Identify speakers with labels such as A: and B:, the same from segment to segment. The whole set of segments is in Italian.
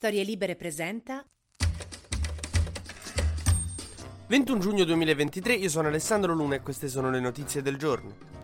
A: Storie Libere presenta
B: 21 giugno 2023, io sono Alessandro Luna e queste sono le notizie del giorno.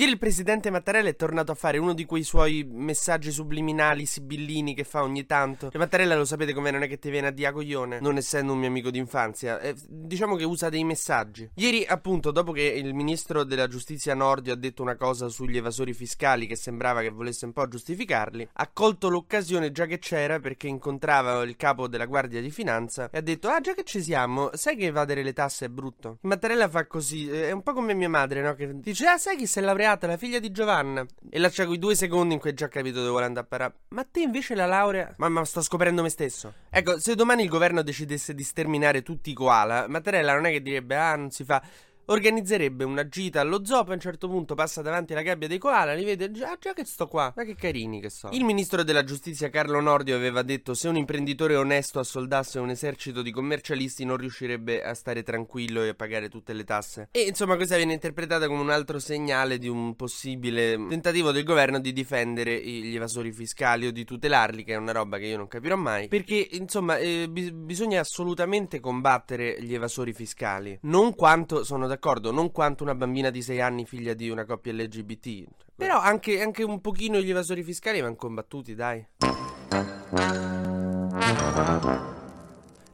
B: Ieri il presidente Mattarella è tornato a fare uno di quei suoi messaggi subliminali, sibillini che fa ogni tanto. E Mattarella lo sapete com'è, non è che ti viene a dia coglione, non essendo un mio amico d'infanzia. Eh, diciamo che usa dei messaggi. Ieri, appunto, dopo che il ministro della giustizia Nordio ha detto una cosa sugli evasori fiscali che sembrava che volesse un po' giustificarli, ha colto l'occasione già che c'era perché incontrava il capo della Guardia di Finanza e ha detto: Ah, già che ci siamo, sai che evadere le tasse è brutto? Mattarella fa così, eh, è un po' come mia madre, no? Che dice: Ah, sai chi è laureato? Laureata, la figlia di Giovanna. E lascia quei due secondi in cui hai già capito dove vuole andare a parare. Ma te invece la laurea. Mamma, sto scoprendo me stesso. Ecco, se domani il governo decidesse di sterminare tutti i koala, Mattarella non è che direbbe, ah, non si fa organizzerebbe una gita allo zoo, poi a un certo punto passa davanti alla gabbia dei koala, li vede già, già che sto qua, ma che carini che sono. Il ministro della giustizia Carlo Nordio aveva detto se un imprenditore onesto assoldasse un esercito di commercialisti non riuscirebbe a stare tranquillo e a pagare tutte le tasse. E insomma questa viene interpretata come un altro segnale di un possibile tentativo del governo di difendere gli evasori fiscali o di tutelarli, che è una roba che io non capirò mai, perché insomma eh, bis- bisogna assolutamente combattere gli evasori fiscali, non quanto sono d'accordo d'accordo, non quanto una bambina di 6 anni figlia di una coppia LGBT. Però anche, anche un pochino gli evasori fiscali vanno combattuti, dai.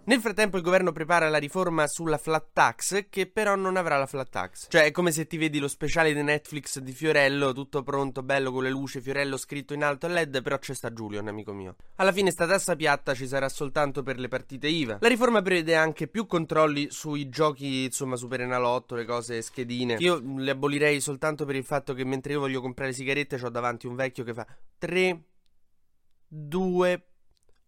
B: Nel frattempo il governo prepara la riforma sulla flat tax, che però non avrà la flat tax. Cioè è come se ti vedi lo speciale di Netflix di Fiorello, tutto pronto, bello con le luci, Fiorello scritto in alto a LED, però c'è sta Giulio, un amico mio. Alla fine sta tassa piatta ci sarà soltanto per le partite IVA. La riforma prevede anche più controlli sui giochi, insomma, Super Enalotto, le cose schedine. Io le abolirei soltanto per il fatto che mentre io voglio comprare sigarette ho davanti un vecchio che fa 3 2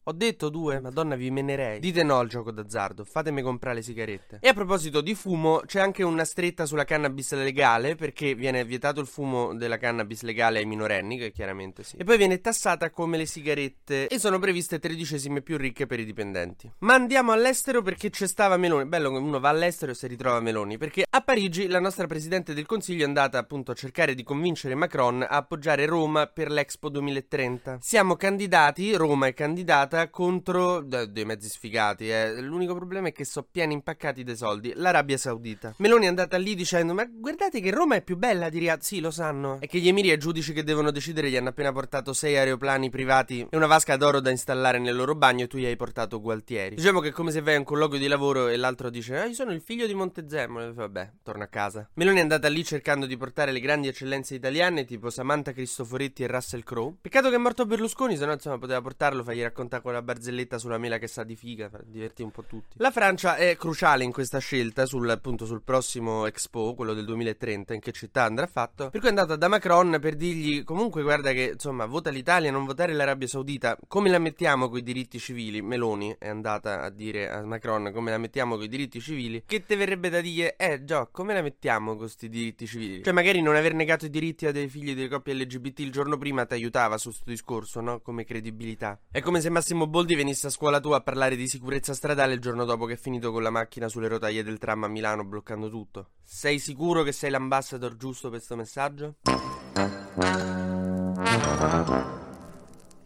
B: ho detto due, madonna vi menerei. Dite no al gioco d'azzardo, fatemi comprare le sigarette. E a proposito di fumo, c'è anche una stretta sulla cannabis legale, perché viene vietato il fumo della cannabis legale ai minorenni, che chiaramente sì. E poi viene tassata come le sigarette e sono previste tredicesime più ricche per i dipendenti. Ma andiamo all'estero perché c'è stava Meloni. Bello che uno va all'estero e si ritrova Meloni, perché a Parigi la nostra Presidente del Consiglio è andata appunto a cercare di convincere Macron a appoggiare Roma per l'Expo 2030. Siamo candidati, Roma è candidata giocata contro dei mezzi sfigati. Eh. L'unico problema è che sono pieni impaccati dei soldi. L'Arabia Saudita. Meloni è andata lì dicendo: Ma guardate che Roma è più bella di Riyadh. Sì, lo sanno. E che gli emiri e giudici che devono decidere gli hanno appena portato sei aeroplani privati e una vasca d'oro da installare nel loro bagno. E tu gli hai portato Gualtieri. Diciamo che è come se vai a un colloquio di lavoro e l'altro dice: Ah, io sono il figlio di Montezemolo. Vabbè, torna a casa. Meloni è andata lì cercando di portare le grandi eccellenze italiane, tipo Samantha Cristoforetti e Russell Crowe. Peccato che è morto Berlusconi, se no insomma poteva portarlo, fargli raccontare con la barzelletta sulla mela che sa di figa, per divertire un po' tutti. La Francia è cruciale in questa scelta sul, appunto, sul prossimo Expo, quello del 2030, in che città andrà fatto. Per cui è andata da Macron per dirgli comunque guarda che insomma vota l'Italia, non votare l'Arabia Saudita. Come la mettiamo con i diritti civili? Meloni è andata a dire a Macron come la mettiamo con i diritti civili. Che te verrebbe da dire, eh già, come la mettiamo con questi diritti civili? Cioè magari non aver negato i diritti a dei figli delle coppie LGBT il giorno prima ti aiutava su questo discorso, no? Come credibilità. È come se Massimo Boldi venisse a scuola tua a parlare di sicurezza stradale il giorno dopo che è finito con la macchina sulle rotaie del tram a Milano bloccando tutto. Sei sicuro che sei l'ambassador giusto per questo messaggio?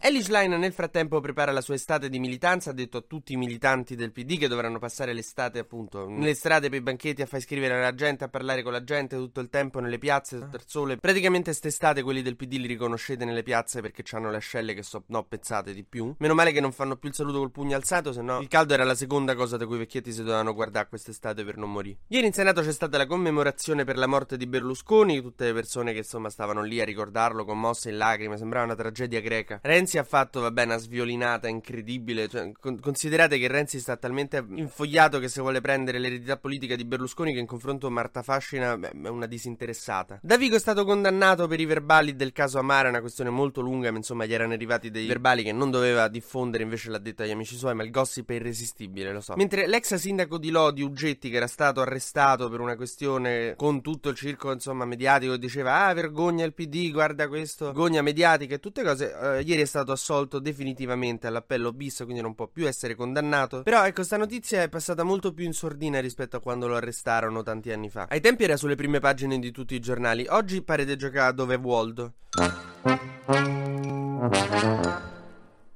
B: Ellie Schlein nel frattempo prepara la sua estate di militanza, ha detto a tutti i militanti del PD che dovranno passare l'estate appunto nelle strade per i banchetti a far scrivere alla gente, a parlare con la gente tutto il tempo nelle piazze sotto il sole. Praticamente st'estate quelli del PD li riconoscete nelle piazze perché hanno le ascelle che sono no, pezzate di più. Meno male che non fanno più il saluto col pugno alzato, se no il caldo era la seconda cosa da cui i vecchietti si dovevano guardare quest'estate per non morire. Ieri in Senato c'è stata la commemorazione per la morte di Berlusconi, tutte le persone che insomma stavano lì a ricordarlo commosse in lacrime, sembrava una tragedia greca. Renzi Renzi ha fatto, vabbè, una sviolinata incredibile. Cioè, con- considerate che Renzi sta talmente infogliato che se vuole prendere l'eredità politica di Berlusconi che in confronto Marta Fascina beh, è una disinteressata. Davigo è stato condannato per i verbali del caso Amara, una questione molto lunga, ma insomma gli erano arrivati dei verbali che non doveva diffondere, invece l'ha detto agli amici suoi, ma il gossip è irresistibile, lo so. Mentre l'ex sindaco di Lodi, Uggetti, che era stato arrestato per una questione con tutto il circo, insomma, mediatico, diceva, ah, vergogna il PD, guarda questo, vergogna mediatica e tutte cose, eh, ieri è stato stato assolto definitivamente all'appello bis, quindi non può più essere condannato. Però ecco, sta notizia è passata molto più in sordina rispetto a quando lo arrestarono tanti anni fa. Ai tempi era sulle prime pagine di tutti i giornali, oggi pare di giocare dove Waldo.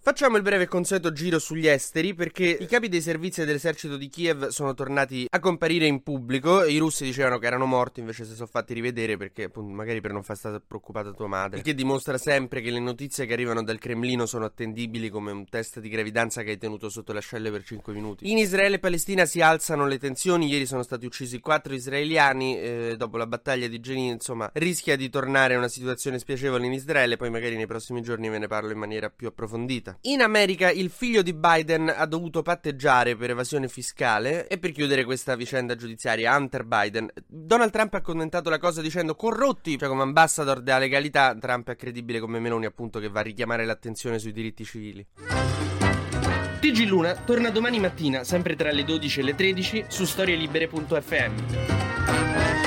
B: Facciamo il breve e consueto giro sugli esteri perché i capi dei servizi dell'esercito di Kiev sono tornati a comparire in pubblico. I russi dicevano che erano morti, invece si sono fatti rivedere perché appunto, magari per non far stare preoccupata tua madre. Il che dimostra sempre che le notizie che arrivano dal Cremlino sono attendibili come un test di gravidanza che hai tenuto sotto le ascelle per 5 minuti. In Israele e Palestina si alzano le tensioni. Ieri sono stati uccisi 4 israeliani eh, dopo la battaglia di Jenin. Insomma, rischia di tornare una situazione spiacevole in Israele. Poi magari nei prossimi giorni ve ne parlo in maniera più approfondita approfondita. In America il figlio di Biden ha dovuto patteggiare per evasione fiscale e per chiudere questa vicenda giudiziaria Hunter Biden. Donald Trump ha commentato la cosa dicendo corrotti, cioè come ambassador della legalità, Trump è credibile come Meloni appunto che va a richiamare l'attenzione sui diritti civili. TG Luna torna domani mattina, sempre tra le 12 e le 13, su storielibere.fm.